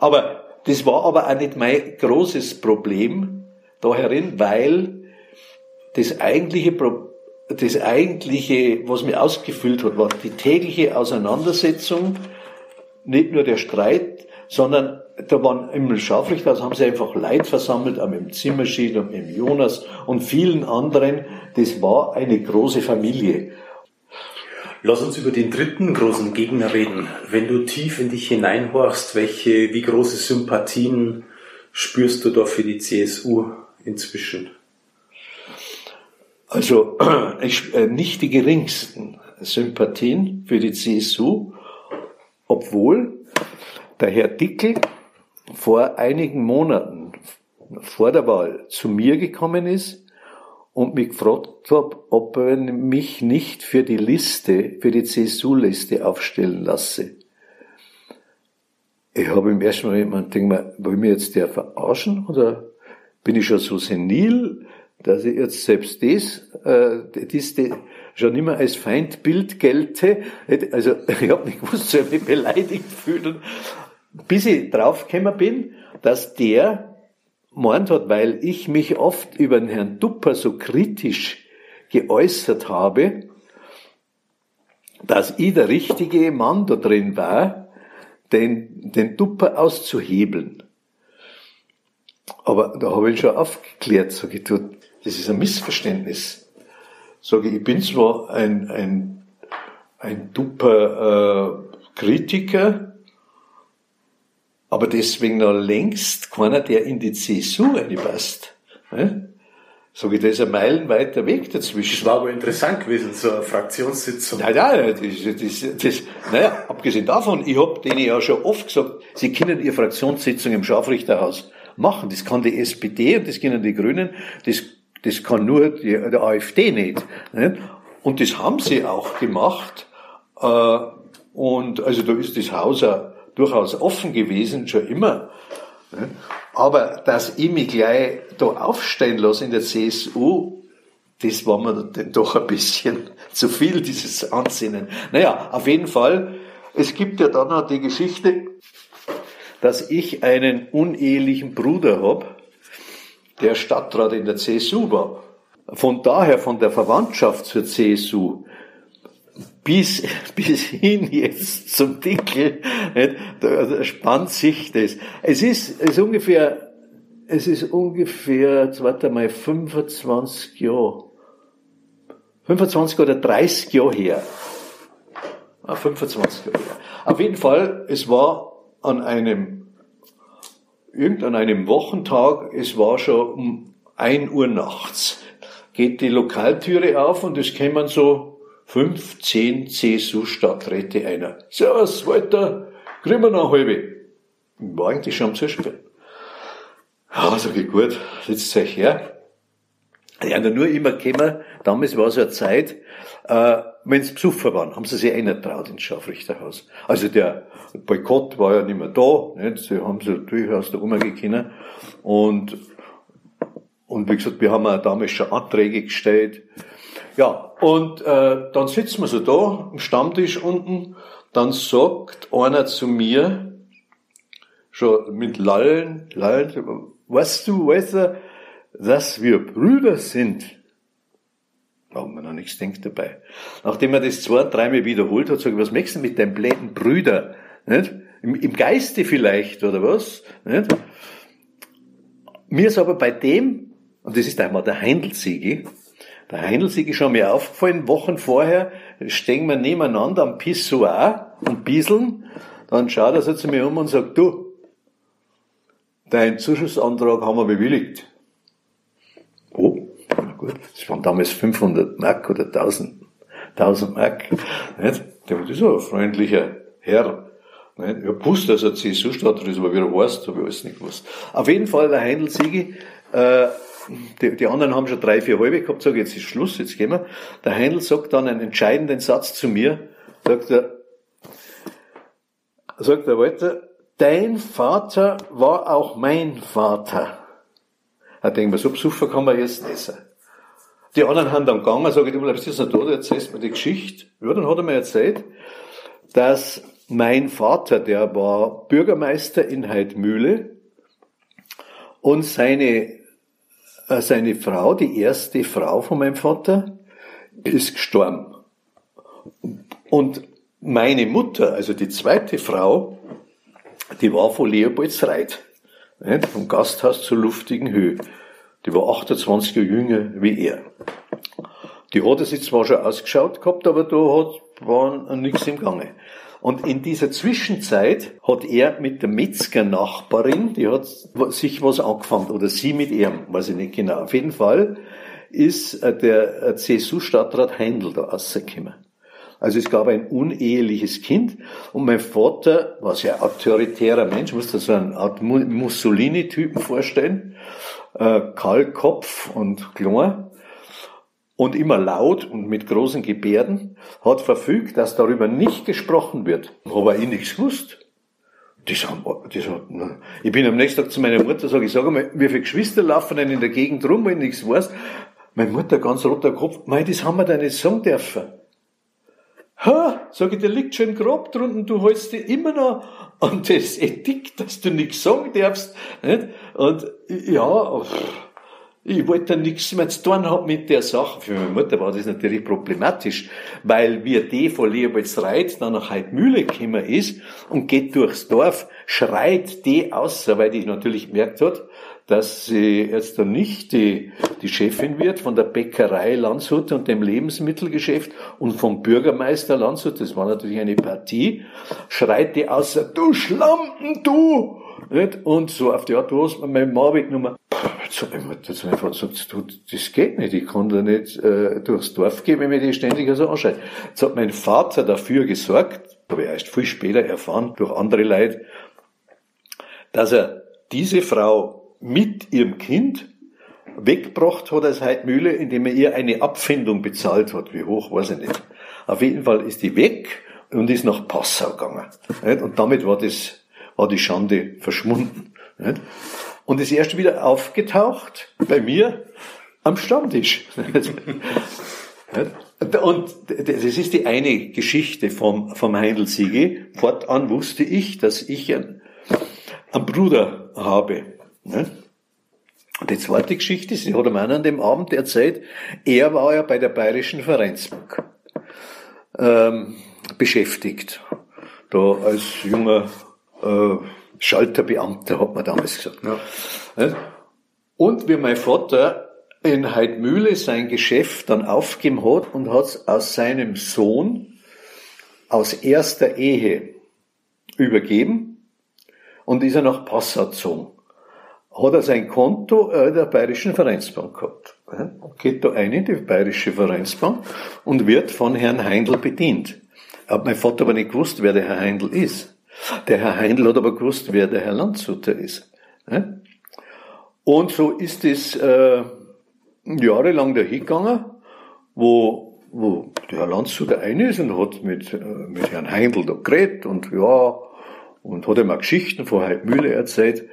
aber das war aber auch nicht mein großes Problem da herin, weil das eigentliche, das eigentliche, was mir ausgefüllt hat, war die tägliche Auseinandersetzung, nicht nur der Streit, sondern da waren im Scharfrichthaus haben sie einfach Leid versammelt, mit dem Zimmerschied und mit dem Jonas und vielen anderen. Das war eine große Familie. Lass uns über den dritten großen Gegner reden. Wenn du tief in dich hineinhorchst, welche, wie große Sympathien spürst du da für die CSU inzwischen? Also ich, äh, nicht die geringsten Sympathien für die CSU, obwohl der Herr Dickel vor einigen Monaten vor der Wahl zu mir gekommen ist und mich gefragt habe, ob er mich nicht für die Liste, für die CSU-Liste aufstellen lasse. Ich habe im ersten Moment gedacht, will mir jetzt der verarschen oder bin ich schon so senil, dass ich jetzt selbst das, äh, das, das schon mehr als Feindbild gelte. Also ich habe nicht gewusst, soll ich mich beleidigt fühlen, bis ich draufgekommen bin, dass der meint hat, weil ich mich oft über den Herrn Dupper so kritisch geäußert habe, dass ich der richtige Mann da drin war, den, den Dupper auszuhebeln. Aber da habe ich schon aufgeklärt, sage ich, das ist ein Missverständnis. Sage ich, ich bin zwar ein, ein, ein Dupper äh, Kritiker, aber deswegen noch längst keiner, der in die CSU reinpasst. Ne? Sag ich, da ist ein Meilen weiter Weg dazwischen. Das war aber interessant gewesen, so eine Fraktionssitzung. Nein, nein, das, das, das, naja, abgesehen davon, ich habe denen ja schon oft gesagt, sie können ihre Fraktionssitzung im Scharfrichterhaus machen. Das kann die SPD und das können die Grünen, das, das kann nur die, der AfD nicht. nicht. Und das haben sie auch gemacht. Äh, und also da ist das Haus auch durchaus offen gewesen, schon immer. Aber dass ich mich gleich da aufstellen lasse in der CSU, das war mir dann doch ein bisschen zu viel, dieses Ansinnen. Naja, auf jeden Fall, es gibt ja dann noch die Geschichte, dass ich einen unehelichen Bruder habe, der Stadtrat in der CSU war. Von daher, von der Verwandtschaft zur CSU, bis, bis hin jetzt zum Dickel, nicht, da, da spannt sich das. Es ist, es ist ungefähr, es ist ungefähr, jetzt warte mal, 25 Jahre, 25 oder 30 Jahre her. Ah, 25 Jahre her. Auf jeden Fall, es war an einem, irgendein einem Wochentag, es war schon um 1 Uhr nachts, geht die Lokaltüre auf und es kämen so 15 CSU-Stadträte einer. Servus, Walter, kriegen wir noch halbe. War eigentlich schon am Zuspielen. Ja, sag ich, gut, setzt euch her. Die haben nur immer gekommen, damals war so eine Zeit, äh, wenn sie Besucher waren, haben sie sich einer traut ins Scharfrichterhaus. Also der Boykott war ja nicht mehr da, nicht? sie haben sie durchaus da umgekommen. Und, und wie gesagt, wir haben auch damals schon Anträge gestellt, ja, und äh, dann sitzen wir so da am Stammtisch unten, dann sagt einer zu mir, schon mit Lallen, Lallen, weißt du, weißt du, dass wir Brüder sind? Da haben wir noch nichts denkt dabei. Nachdem er das zwei, dreimal wiederholt hat, sage ich, was möchtest du mit deinem bläden Brüder? Nicht? Im, Im Geiste vielleicht, oder was? Nicht? Mir ist aber bei dem, und das ist einmal der Heindl-Siegi, der Heinl-Sieg ist schon mir aufgefallen, Wochen vorher stehen wir nebeneinander am Pissoir und bieseln. Dann schaut er sich zu mir um und sagt, du, dein Zuschussantrag haben wir bewilligt. Oh, na gut, das waren damals 500 Mark oder 1000, 1000 Mark. Nicht? Der war so ein freundlicher Herr. Nicht? Ich hab gewusst, dass er CSU-Stadtrat ist, aber wie er heißt, habe ich alles nicht gewusst. Auf jeden Fall der Heindl Siegi, äh, die, die anderen haben schon drei, vier halbe gehabt, sage jetzt ist Schluss, jetzt gehen wir. Der Heindl sagt dann einen entscheidenden Satz zu mir, sagt er, sagt er weiter, dein Vater war auch mein Vater. Da denkt man, so besuchen kann man jetzt nicht sein. Die anderen haben dann gegangen, sage ich, du bleibst jetzt noch da, du erzählst mir die Geschichte. Ja, dann hat er mir erzählt, dass mein Vater, der war Bürgermeister in Heidmühle und seine seine Frau, die erste Frau von meinem Vater, ist gestorben. Und meine Mutter, also die zweite Frau, die war von Leopoldsreit, vom Gasthaus zur luftigen Höhe. Die war 28 Jahre jünger wie er. Die hat es jetzt zwar schon ausgeschaut gehabt, aber da hat war nichts im Gange. Und in dieser Zwischenzeit hat er mit der Metzger-Nachbarin, die hat sich was angefangen, oder sie mit ihm, weiß ich nicht genau. Auf jeden Fall ist äh, der äh, CSU-Stadtrat Heindl da rausgekommen. Also es gab ein uneheliches Kind und mein Vater war sehr autoritärer Mensch, muss das so eine Art Mussolini-Typen vorstellen, äh, Kahlkopf und klein und immer laut und mit großen Gebärden, hat verfügt, dass darüber nicht gesprochen wird. Aber ich nichts gewusst. Das haben, das hat, ich bin am nächsten Tag zu meiner Mutter, sage ich, sag mal, wie viele Geschwister laufen denn in der Gegend rum, wenn ich nichts weiß? Meine Mutter, ganz roter Kopf, mei, das haben wir da nicht sagen dürfen. Ha, sag ich, der liegt schon grob drunten, du hältst dich immer noch an das Ethik, dass du nichts sagen darfst, nicht? Und, ja, ich wollte nichts mehr zu tun haben mit der Sache. Für meine Mutter war das natürlich problematisch, weil wir die von Leopoldsreit dann nach Heidmühle gekommen ist und geht durchs Dorf, schreit die aus, weil die natürlich gemerkt hat, dass sie jetzt dann nicht die, die Chefin wird von der Bäckerei Landshut und dem Lebensmittelgeschäft und vom Bürgermeister Landshut, das war natürlich eine Partie, schreit die aus, du Schlampen, du! Und so auf die Art, du hast mir mein Mann weggenommen. Jetzt hat meine Mutter zu meinem Vater gesagt, du, das geht nicht, ich kann da nicht äh, durchs Dorf gehen, wenn mir die ständig so anschreit. Jetzt hat mein Vater dafür gesorgt, habe ich erst viel später erfahren, durch andere Leute, dass er diese Frau mit ihrem Kind weggebracht hat aus Heidmühle, indem er ihr eine Abfindung bezahlt hat. Wie hoch, weiß ich nicht. Auf jeden Fall ist die weg und ist nach Passau gegangen. Und damit war das, war die Schande verschwunden. Und ist erst wieder aufgetaucht bei mir am Stammtisch. Und das ist die eine Geschichte vom, vom Heindl Siege. Fortan wusste ich, dass ich einen, einen Bruder habe. Und die zweite Geschichte, sie hat am an dem Abend erzählt, er war ja bei der Bayerischen Vereinsbank ähm, beschäftigt. Da als junger äh, Schalterbeamter, hat man damals gesagt. Ja. Und wie mein Vater in Heidmühle sein Geschäft dann aufgegeben hat und hat es aus seinem Sohn aus erster Ehe übergeben und ist er nach Passau gezogen. Hat er sein Konto äh, der Bayerischen Vereinsbank gehabt. Geht da ein in die Bayerische Vereinsbank und wird von Herrn Heindl bedient. Hat mein Vater aber nicht gewusst, wer der Herr Heindl ist. Der Herr Heindl hat aber gewusst, wer der Herr Landshuter ist. Und so ist es äh, jahrelang dahingegangen, wo, wo der Herr Landshuter ein ist und hat mit, äh, mit Herrn Heindl da geredet und ja, und hat ihm auch Geschichten von Heidmühle erzählt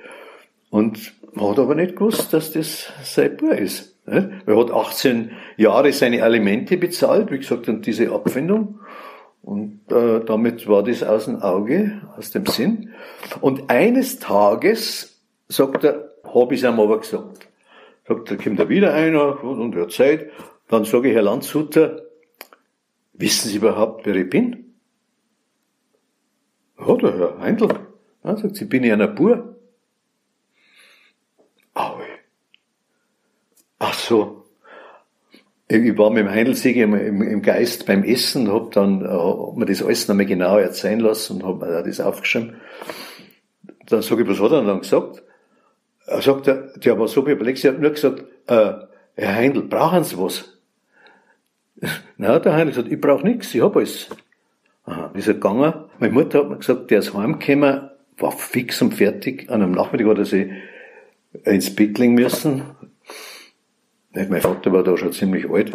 und hat aber nicht gewusst, dass das sein Bub ist. Er hat 18 Jahre seine Alimente bezahlt, wie gesagt, und diese Abfindung. Und äh, damit war das aus dem Auge, aus dem Sinn. Und eines Tages, sagt er, habe ich es aber gesagt. Sagt, da kommt da wieder einer und Zeit. Dann sage ich, Herr Landshuter, wissen Sie überhaupt, wer ich bin? Ja, der Herr Heindl. Ja, sagt sie, bin ich einer Bur? Aue. Ach so, ich war mit dem Heindelsieg im, im, im, Geist beim Essen, hab dann äh, hab mir das alles nochmal genau erzählen lassen und hab mir das aufgeschrieben. Dann sage ich, was hat er dann gesagt? Er sagt, der, der war so perplex, er hat nur gesagt, äh, Herr Heindl, brauchen Sie was? Na, der Heindl gesagt, ich brauche nichts, ich hab alles. Aha, ist er gegangen. Meine Mutter hat mir gesagt, der ist heimgekommen, war fix und fertig. An einem Nachmittag hat er sich ins Bett legen müssen, mein Vater war da schon ziemlich alt.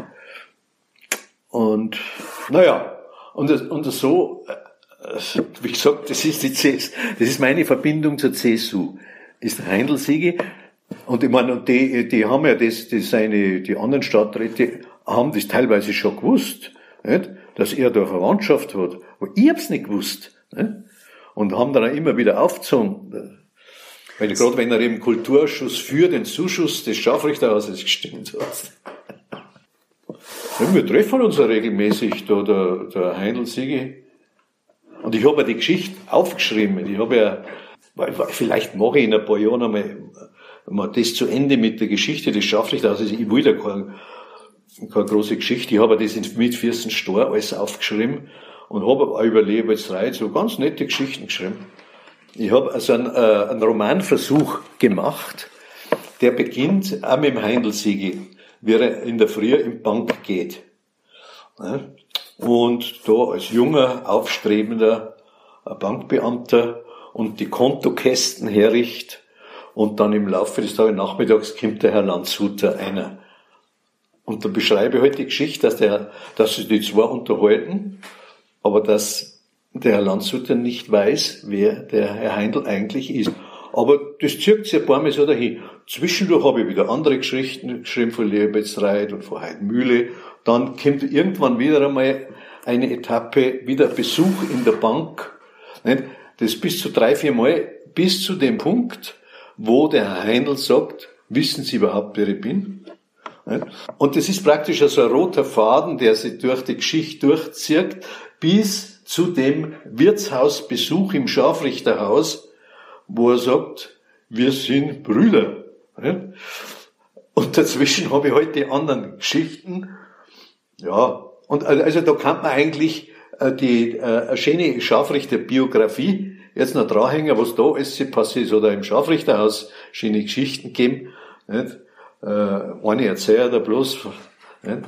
Und naja, und, und so, äh, wie gesagt, das ist, die CS, das ist meine Verbindung zur CSU. Ist Heindl-Siege. Und ich meine, die, die haben ja das, das seine, die anderen Stadträte haben das teilweise schon gewusst, nicht? dass er da Verwandtschaft hat. Aber ich hab's nicht gewusst. Nicht? Und haben dann auch immer wieder aufgezogen. Weil gerade wenn er im Kulturausschuss für den Zuschuss des Scharfrichterhauses gestimmt hat. Wir treffen uns ja regelmäßig, da, der, der Heindl Siege. Und ich habe ja die Geschichte aufgeschrieben. Ich habe ja, vielleicht mache ich in ein paar Jahren einmal, mal das zu Ende mit der Geschichte des Scharfrichterhauses. Ich will da kein, keine große Geschichte. Ich habe das mit Fürsten Stor alles aufgeschrieben und habe über Leopoldstreit so ganz nette Geschichten geschrieben. Ich habe also einen, äh, einen Romanversuch gemacht, der beginnt auch mit dem Heindelsiegel, wie er in der Früh in Bank geht. Und da als junger, aufstrebender Bankbeamter und die Kontokästen herricht und dann im Laufe des Tages nachmittags kommt der Herr Landshuter einer. Und da beschreibe ich halt die Geschichte, dass, der, dass sich die zwei unterhalten, aber dass der Herr Landshuter nicht weiß, wer der Herr Heindl eigentlich ist. Aber das zirkt sich ein paar Mal so dahin. Zwischendurch habe ich wieder andere Geschichten geschrieben von Leopoldstreit und von Heidmühle. Dann kommt irgendwann wieder einmal eine Etappe, wieder Besuch in der Bank. Das bis zu drei, vier Mal, bis zu dem Punkt, wo der Herr Heindl sagt, wissen Sie überhaupt, wer ich bin? Und das ist praktisch so ein roter Faden, der sich durch die Geschichte durchzieht, bis zu dem Wirtshausbesuch im Scharfrichterhaus, wo er sagt, wir sind Brüder. Und dazwischen habe ich heute halt die anderen Geschichten. Ja, und also da kann man eigentlich äh, die äh, eine schöne Scharfrichter-Biografie jetzt noch dranhängen, was da alles passiert ist, oder im Scharfrichterhaus schöne Geschichten geben. Nicht? Äh, eine erzählt da bloß. Nicht?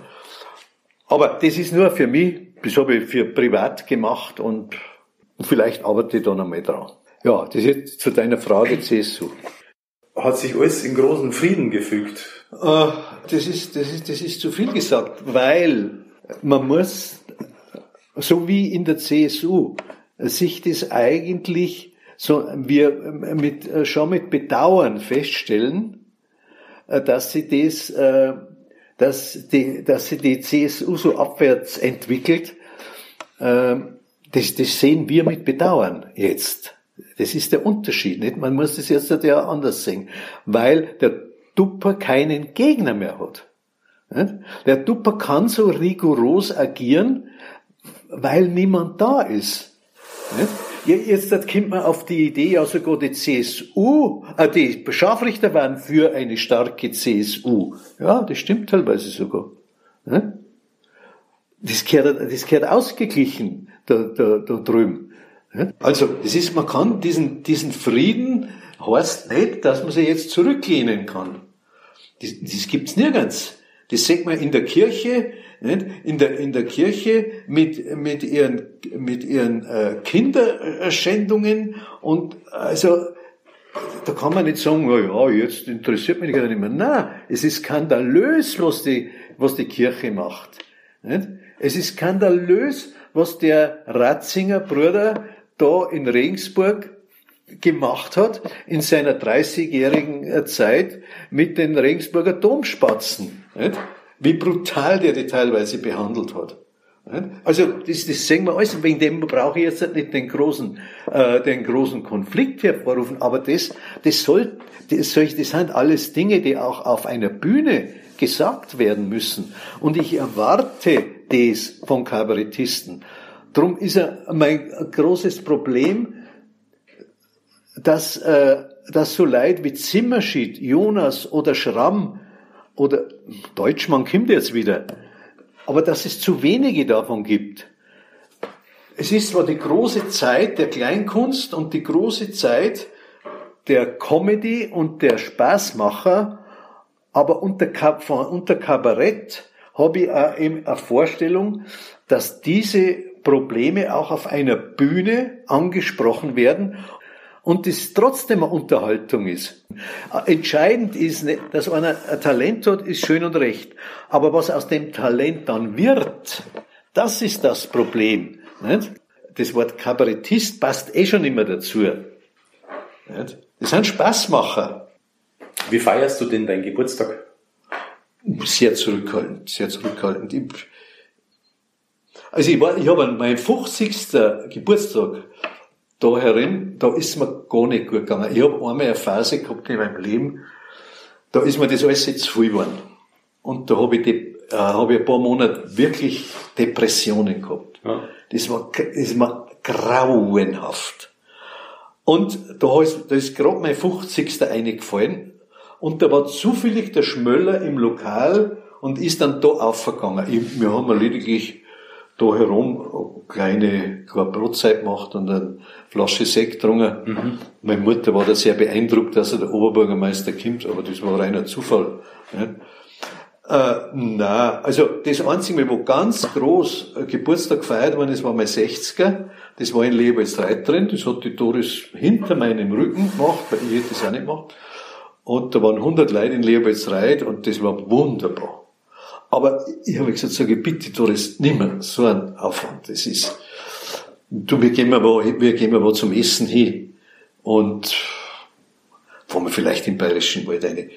Aber das ist nur für mich, das habe ich für privat gemacht und, vielleicht arbeite ich da noch mal dran. Ja, das ist jetzt zu deiner Frage CSU. Hat sich alles in großen Frieden gefügt? Äh, das ist, das ist, das ist zu viel gesagt, weil man muss, so wie in der CSU, sich das eigentlich so, wir mit, schon mit Bedauern feststellen, dass sie das, dass die, dass sie die CSU so abwärts entwickelt. Das, das sehen wir mit Bedauern jetzt. Das ist der Unterschied, nicht? Man muss das jetzt ja anders sehen, weil der Dupper keinen Gegner mehr hat. Der Dupper kann so rigoros agieren, weil niemand da ist. Jetzt kommt man auf die Idee, ja sogar die CSU, äh, die Scharfrichter waren für eine starke CSU. Ja, das stimmt teilweise sogar. Das gehört, das gehört ausgeglichen da, da, da drüben. Also, das ist, man kann diesen, diesen Frieden heißt nicht, dass man sich jetzt zurücklehnen kann. Das, das gibt's nirgends. Das sieht man in der Kirche, In der, in der Kirche mit, mit ihren, mit ihren äh, Kinderschändungen und also, da kann man nicht sagen, oh ja, jetzt interessiert mich gar nicht mehr. Nein, es ist skandalös, was die, was die Kirche macht. Nicht? Es ist skandalös, was der Ratzinger Bruder da in Regensburg gemacht hat in seiner 30-jährigen äh, Zeit mit den Regensburger Domspatzen. Nicht? Wie brutal der die teilweise behandelt hat. Also das, das sehen wir alles. Wegen dem brauche ich jetzt nicht den großen, äh, den großen Konflikt hervorrufen. Aber das, das soll, das, soll, das sind alles Dinge, die auch auf einer Bühne gesagt werden müssen. Und ich erwarte das von Kabarettisten. Drum ist er mein großes Problem, dass, äh, dass so Leute wie Zimmerschied, Jonas oder Schramm oder Deutschmann kommt jetzt wieder, aber dass es zu wenige davon gibt. Es ist zwar die große Zeit der Kleinkunst und die große Zeit der Comedy und der Spaßmacher, aber unter, unter Kabarett habe ich auch eben eine Vorstellung, dass diese Probleme auch auf einer Bühne angesprochen werden und das trotzdem eine Unterhaltung ist. Entscheidend ist, dass einer ein Talent hat, ist schön und recht. Aber was aus dem Talent dann wird, das ist das Problem. Nicht? Das Wort Kabarettist passt eh schon immer dazu. Nicht? Das sind Spaßmacher. Wie feierst du denn deinen Geburtstag? Sehr zurückhaltend, sehr zurückhaltend. Ich, also ich, war, ich habe meinen 50. Geburtstag da herin, da ist mir gar nicht gut gegangen. Ich habe einmal eine Phase gehabt in meinem Leben, da ist mir das alles jetzt zu viel geworden. Und da habe ich, die, äh, hab ich ein paar Monate wirklich Depressionen gehabt. Ja. Das war, das mir grauenhaft. Und da ist, da ist gerade mein 50. eingefallen. Und da war zufällig der Schmöller im Lokal und ist dann da aufgegangen. Ich, wir haben lediglich da herum eine kleine, kleine Brotzeit gemacht und eine Flasche Sekt getrunken. Mhm. Meine Mutter war da sehr beeindruckt, dass er der Oberbürgermeister kommt, aber das war reiner Zufall. Ja. Äh, na, also das Einzige, wo ganz groß Geburtstag gefeiert worden ist, war mein 60er. Das war in Leopoldstreit drin. Das hat die Doris hinter meinem Rücken gemacht, weil ich hätte das auch nicht gemacht. Und da waren 100 Leute in Leopoldstreit und das war wunderbar. Aber ich habe gesagt, sage, bitte Doris, nimm mehr so einen Aufwand. Das ist, du, wir gehen mal wo, wir gehen mal wo zum Essen hin. Und fahren wir vielleicht im Bayerischen Wald eine.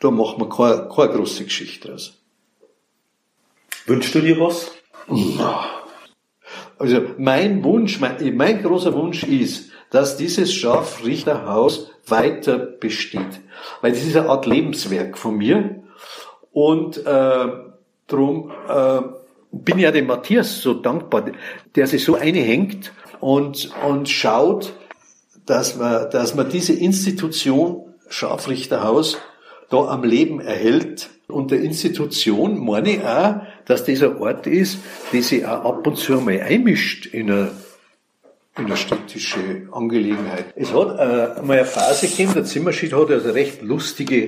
Da machen wir keine, keine große Geschichte draus. Wünschst du dir was? Also mein Wunsch, mein, mein großer Wunsch ist, dass dieses Scharfrichterhaus weiter besteht. Weil das ist eine Art Lebenswerk von mir. Und äh, drum äh, bin ja dem Matthias so dankbar, der sich so einhängt und, und schaut, dass man, dass man diese Institution Scharfrichterhaus da am Leben erhält. Und der Institution meine ich auch, dass dieser Ort ist, der sich auch ab und zu einmal einmischt in eine, in eine städtische Angelegenheit. Es hat äh, mal eine Phase gegeben, der Zimmerschied hat also recht lustige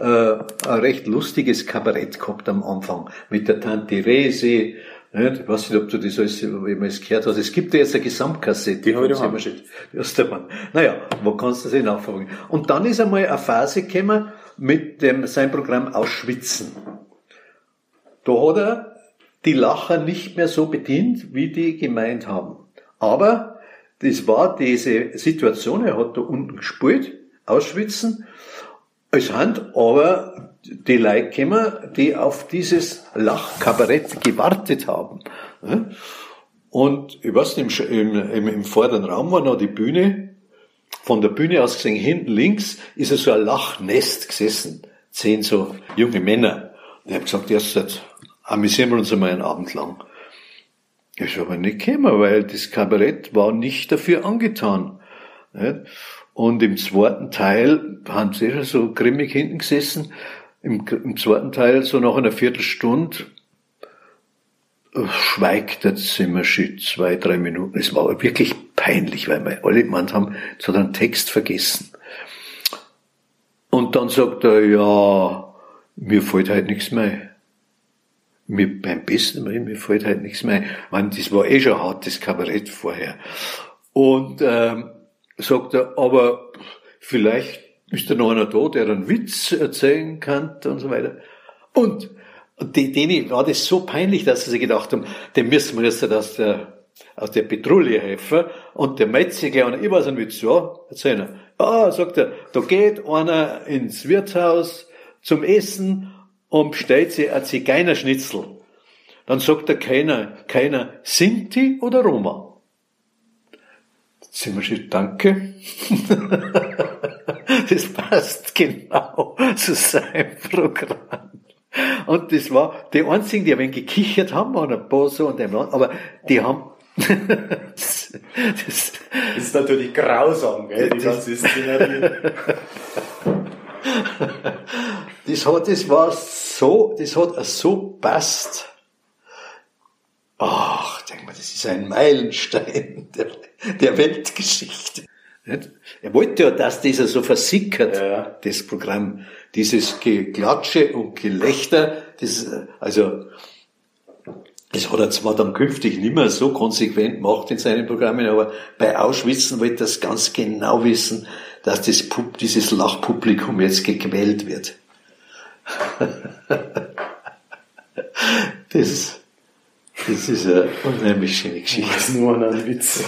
äh, ein recht lustiges Kabarett gehabt am Anfang mit der Tante Rese. Nicht? Ich weiß nicht, ob du das alles jemals gehört hast. Es gibt ja jetzt eine Gesamtkassette. Die habe ich noch Ostermann. Naja, wo kannst du das nachfragen? Und dann ist einmal eine Phase gekommen mit dem, sein Programm Ausschwitzen. Da hat er die Lacher nicht mehr so bedient, wie die gemeint haben. Aber das war diese Situation, er hat da unten gespielt, Ausschwitzen, sind aber die Leute gekommen, die auf dieses Lachkabarett gewartet haben. Und ich weiß nicht, im, im, im vorderen Raum war noch die Bühne. Von der Bühne aus gesehen, hinten links ist so ein Lachnest gesessen. Zehn so junge Männer. Und ich habe gesagt, erst amüsieren wir uns einmal einen Abend lang. Ich aber nicht gekommen, weil das Kabarett war nicht dafür angetan. Und im zweiten Teil haben sie schon so grimmig hinten gesessen. Im, Im, zweiten Teil, so nach einer Viertelstunde, schweigt der Zimmerschied zwei, drei Minuten. Es war wirklich peinlich, weil wir alle gemeint haben, er einen Text vergessen. Und dann sagt er, ja, mir fällt halt nichts mehr. Mir, beim besten Mal, mir fällt halt nichts mehr. Man, das war eh schon hartes Kabarett vorher. Und ähm, sagt er, aber vielleicht ist da noch einer da, der einen Witz erzählen kann und so weiter. Und denen war das so peinlich, dass sie sich gedacht haben, dem müssen wir jetzt aus der, aus der Petrouille helfen. Und der Metzger, und ich weiß einen Witz, ja, erzähl er. Ah, sagt er, da geht einer ins Wirtshaus zum Essen und bestellt sich ein Zigeunerschnitzel. Dann sagt der keiner, keiner, Sinti oder Roma? Zimmerschied, danke. das passt genau zu seinem Programm. Und das war, die einzigen, die ein wenig gekichert haben, waren ein paar so und ein aber die haben, das, das, ist natürlich grausam, gell, die ganze Szenerie. das hat, das war so, das hat so passt. Ach, denk mal, das ist ein Meilenstein der, der Weltgeschichte. Er wollte ja, dass dieser so versickert, ja. das Programm, dieses Geklatsche und Gelächter, das, also, das hat er zwar dann künftig nicht mehr so konsequent gemacht in seinen Programmen, aber bei Auschwitz wollte er das ganz genau wissen, dass das, dieses Lachpublikum jetzt gequält wird. das, das ist eine unheimlich schöne Geschichte. Das ist nur ein Witz.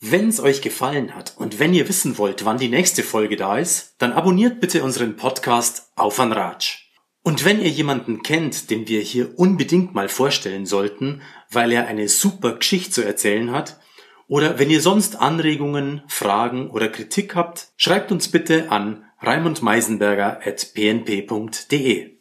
Wenn es euch gefallen hat und wenn ihr wissen wollt, wann die nächste Folge da ist, dann abonniert bitte unseren Podcast auf an Ratsch. Und wenn ihr jemanden kennt, den wir hier unbedingt mal vorstellen sollten, weil er eine super Geschichte zu erzählen hat, oder wenn ihr sonst Anregungen, Fragen oder Kritik habt, schreibt uns bitte an raimundmeisenberger at pnp.de.